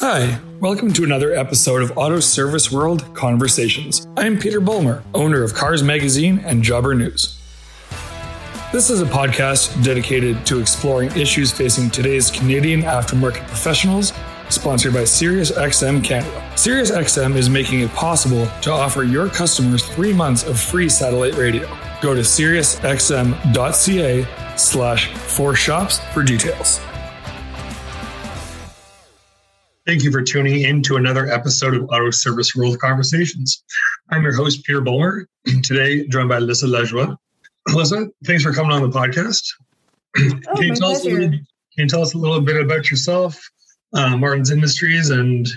Hi, welcome to another episode of Auto Service World Conversations. I'm Peter Bulmer, owner of Cars Magazine and Jobber News. This is a podcast dedicated to exploring issues facing today's Canadian aftermarket professionals, sponsored by SiriusXM Canada. SiriusXM is making it possible to offer your customers three months of free satellite radio. Go to SiriusXM.ca slash four shops for details. Thank you for tuning in to another episode of Auto Service World Conversations. I'm your host, Peter Bulmer, today joined by Alyssa Lajoie. Alyssa, thanks for coming on the podcast. Oh, can, you tell us a little, can you tell us a little bit about yourself, uh, Martin's Industries, and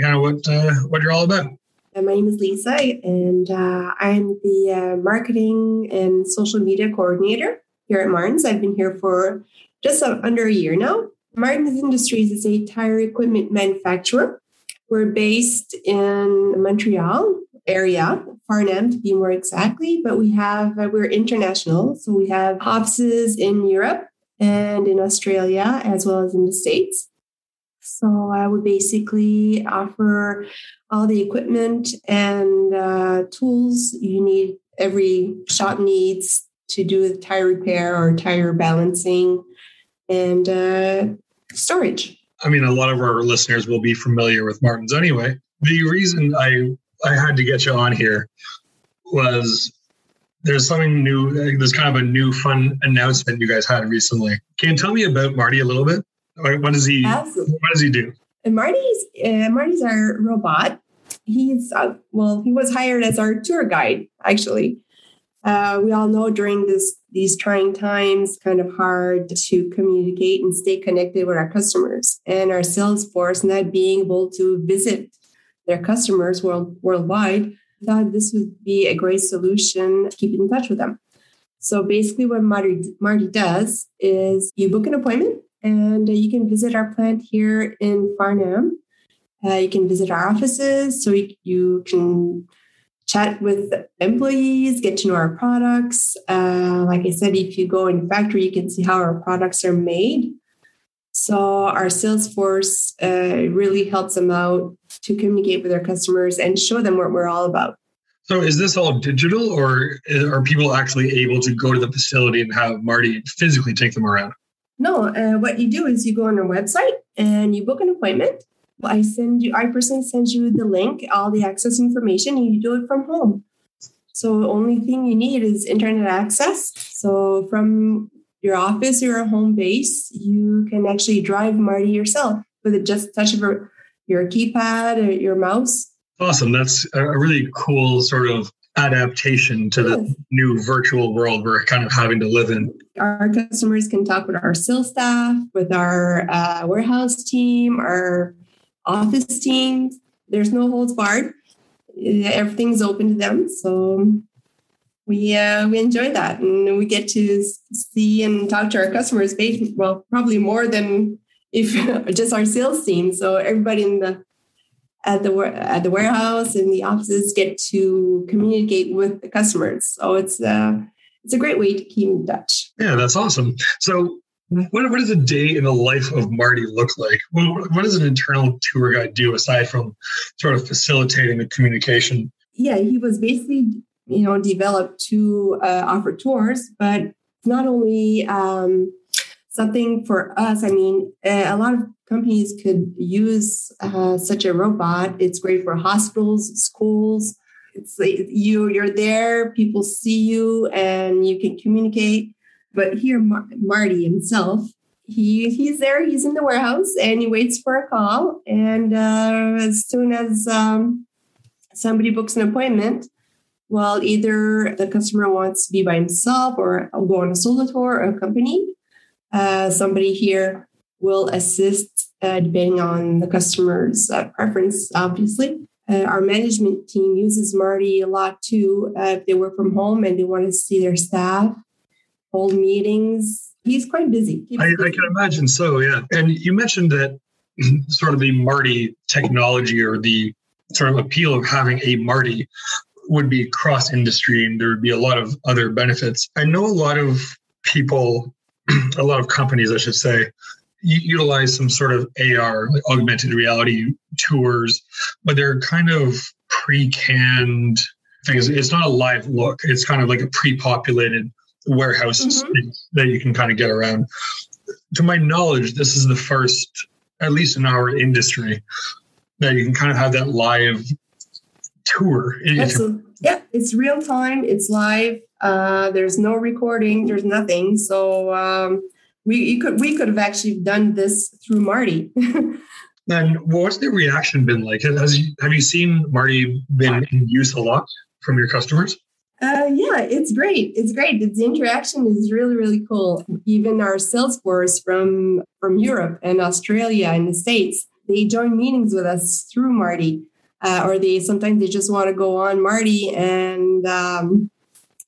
kind of what, uh, what you're all about? Uh, my name is Lisa, and uh, I'm the uh, marketing and social media coordinator here at Martin's. I've been here for just under a year now. Martin's Industries is a tire equipment manufacturer. We're based in Montreal area, Farnham to be more exactly, but we have uh, we're international, so we have offices in Europe and in Australia as well as in the States. So I would basically offer all the equipment and uh, tools you need. Every shop needs to do the tire repair or tire balancing and uh, storage. I mean, a lot of our listeners will be familiar with Martin's anyway. The reason I I had to get you on here was there's something new. There's kind of a new fun announcement you guys had recently. Can you tell me about Marty a little bit? What does he? Absolutely. What does he do? And Marty's uh, Marty's our robot. He's uh, well, he was hired as our tour guide actually. Uh, we all know during this these trying times, kind of hard to communicate and stay connected with our customers and our sales force, not being able to visit their customers world, worldwide. Thought this would be a great solution to keep in touch with them. So basically, what Marty, Marty does is you book an appointment and you can visit our plant here in Farnham. Uh, you can visit our offices so you, you can chat with employees, get to know our products. Uh, like I said, if you go in factory, you can see how our products are made. So our sales force uh, really helps them out to communicate with their customers and show them what we're all about. So is this all digital or are people actually able to go to the facility and have Marty physically take them around? No, uh, what you do is you go on our website and you book an appointment I send you, I personally send you the link, all the access information, and you do it from home. So the only thing you need is internet access. So from your office or your home base, you can actually drive Marty yourself with just touch of your keypad or your mouse. Awesome. That's a really cool sort of adaptation to the new virtual world we're kind of having to live in. Our customers can talk with our sales staff, with our uh, warehouse team, our office teams. There's no holds barred. Everything's open to them. So we uh, we enjoy that, and we get to see and talk to our customers. Well, probably more than if just our sales team. So everybody in the at the at the warehouse and the offices get to communicate with the customers. So it's uh, it's a great way to keep in touch. Yeah, that's awesome. So what, what does a day in the life of Marty look like? What, what does an internal tour guide do aside from sort of facilitating the communication? Yeah, he was basically, you know, developed to uh, offer tours, but not only um, something for us. I mean, a lot of companies could use uh, such a robot. It's great for hospitals, schools. It's like you you're there, people see you, and you can communicate but here, Mar- Marty himself, he he's there. He's in the warehouse and he waits for a call. And uh, as soon as um, somebody books an appointment, well, either the customer wants to be by himself or go on a solo tour or accompany. Uh, somebody here will assist uh, depending on the customer's uh, preference, obviously. Uh, our management team uses Marty a lot too. Uh, if they work from home and they want to see their staff, hold meetings. He's quite busy. I, I, can imagine so, yeah. And you mentioned that sort of the Marty technology or the sort of appeal of having a Marty would be cross industry and there would be a lot of other benefits. I know a lot of people, a lot of companies, I should say, utilize some sort of AR, like augmented reality tours, but they're kind of pre-canned things. It's not a live look. It's kind of like a pre-populated warehouse mm-hmm. that you can kind of get around. To my knowledge, this is the first, at least in our industry, that you can kind of have that live tour. Absolutely. Yeah, it's real time. It's live. Uh, there's no recording. There's nothing. So um, we could we could have actually done this through Marty. and what's the reaction been like? Has you, have you seen Marty been in use a lot from your customers? Uh, yeah, it's great. It's great. the interaction is really, really cool. Even our sales force from from Europe and Australia and the States, they join meetings with us through Marty, uh, or they sometimes they just want to go on Marty and um,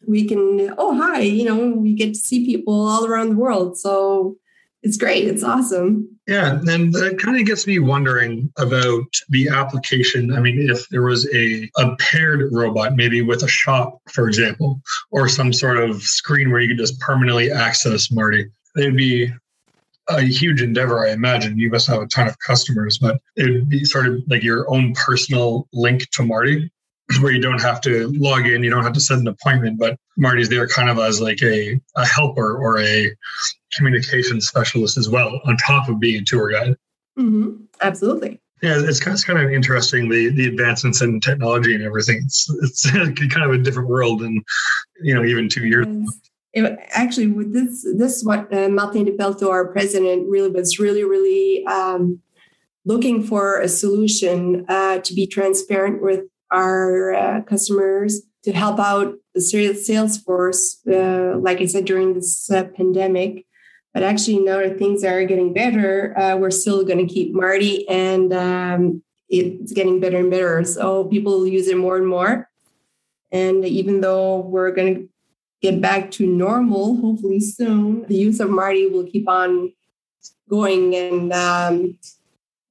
we can. Oh, hi! You know, we get to see people all around the world. So it's great. It's awesome. Yeah, and that kind of gets me wondering about the application. I mean, if there was a, a paired robot, maybe with a shop, for example, or some sort of screen where you could just permanently access Marty, it'd be a huge endeavor, I imagine. You must have a ton of customers, but it would be sort of like your own personal link to Marty where you don't have to log in, you don't have to set an appointment, but Marty's there kind of as like a, a helper or a communication specialist as well, on top of being a tour guide. Mm-hmm. Absolutely. Yeah, it's kind, of, it's kind of interesting the the advancements in technology and everything. It's it's kind of a different world than you know even two years. It, actually, with this this what uh, Martin de Pelto, our president, really was really really um, looking for a solution uh, to be transparent with our uh, customers to help out the sales force, uh, like I said, during this uh, pandemic. But actually, now that things are getting better, uh, we're still going to keep Marty, and um, it's getting better and better. So people use it more and more. And even though we're going to get back to normal, hopefully soon, the use of Marty will keep on going. And um,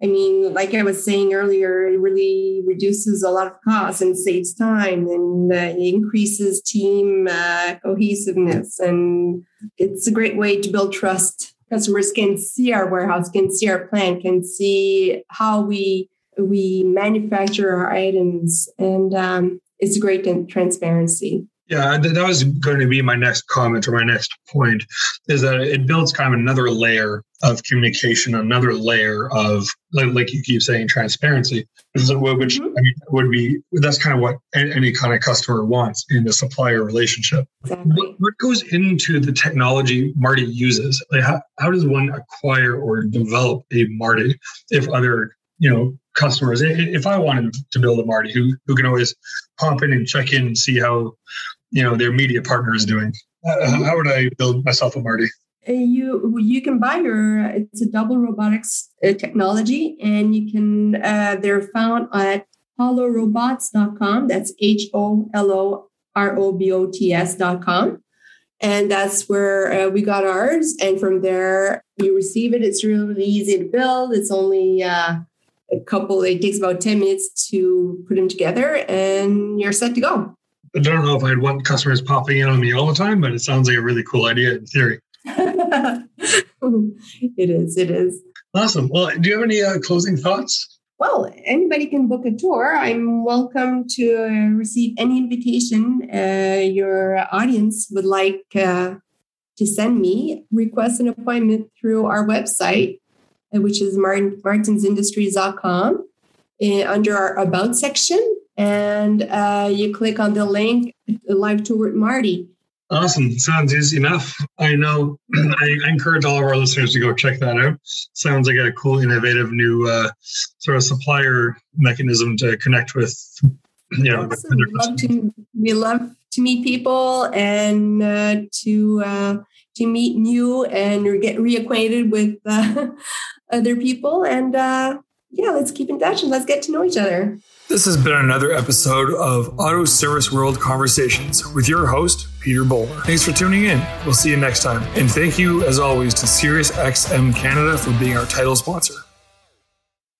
I mean, like I was saying earlier, it really reduces a lot of costs and saves time and uh, increases team uh, cohesiveness. And it's a great way to build trust. Customers can see our warehouse, can see our plant, can see how we we manufacture our items, and um, it's great transparency. Yeah, that was going to be my next comment or my next point is that it builds kind of another layer of communication, another layer of, like you keep saying, transparency, which mm-hmm. I mean, would be that's kind of what any kind of customer wants in a supplier relationship. Exactly. What, goes into the technology Marty uses? Like how, how does one acquire or develop a Marty if other you know customers. If i wanted to build a marty who, who can always pop in and check in and see how you know their media partner is doing uh, how would i build myself a marty? Uh, you you can buy your it's a double robotics uh, technology and you can uh, they're found at holorobots.com that's h-o-l-o-r-o-b-o-t-s.com and that's where uh, we got ours. And from there you receive it. It's really easy to build. It's only uh, a couple, it takes about 10 minutes to put them together and you're set to go. I don't know if I'd want customers popping in on me all the time, but it sounds like a really cool idea in theory. it is. It is. Awesome. Well, do you have any uh, closing thoughts? Well, anybody can book a tour. I'm welcome to uh, receive any invitation uh, your audience would like uh, to send me. Request an appointment through our website, which is Martin, martinsindustries.com, uh, under our About section. And uh, you click on the link, Live Tour with Marty. Awesome. Sounds easy enough. I know I, encourage all of our listeners to go check that out. Sounds like a cool, innovative new uh, sort of supplier mechanism to connect with. You know, awesome. we, love to, we love to meet people and uh, to uh, to meet new and get reacquainted with uh, other people. And uh, yeah, let's keep in touch and let's get to know each other. This has been another episode of Auto Service World Conversations with your host, Peter Bulmer. Thanks for tuning in. We'll see you next time. And thank you, as always, to SiriusXM Canada for being our title sponsor.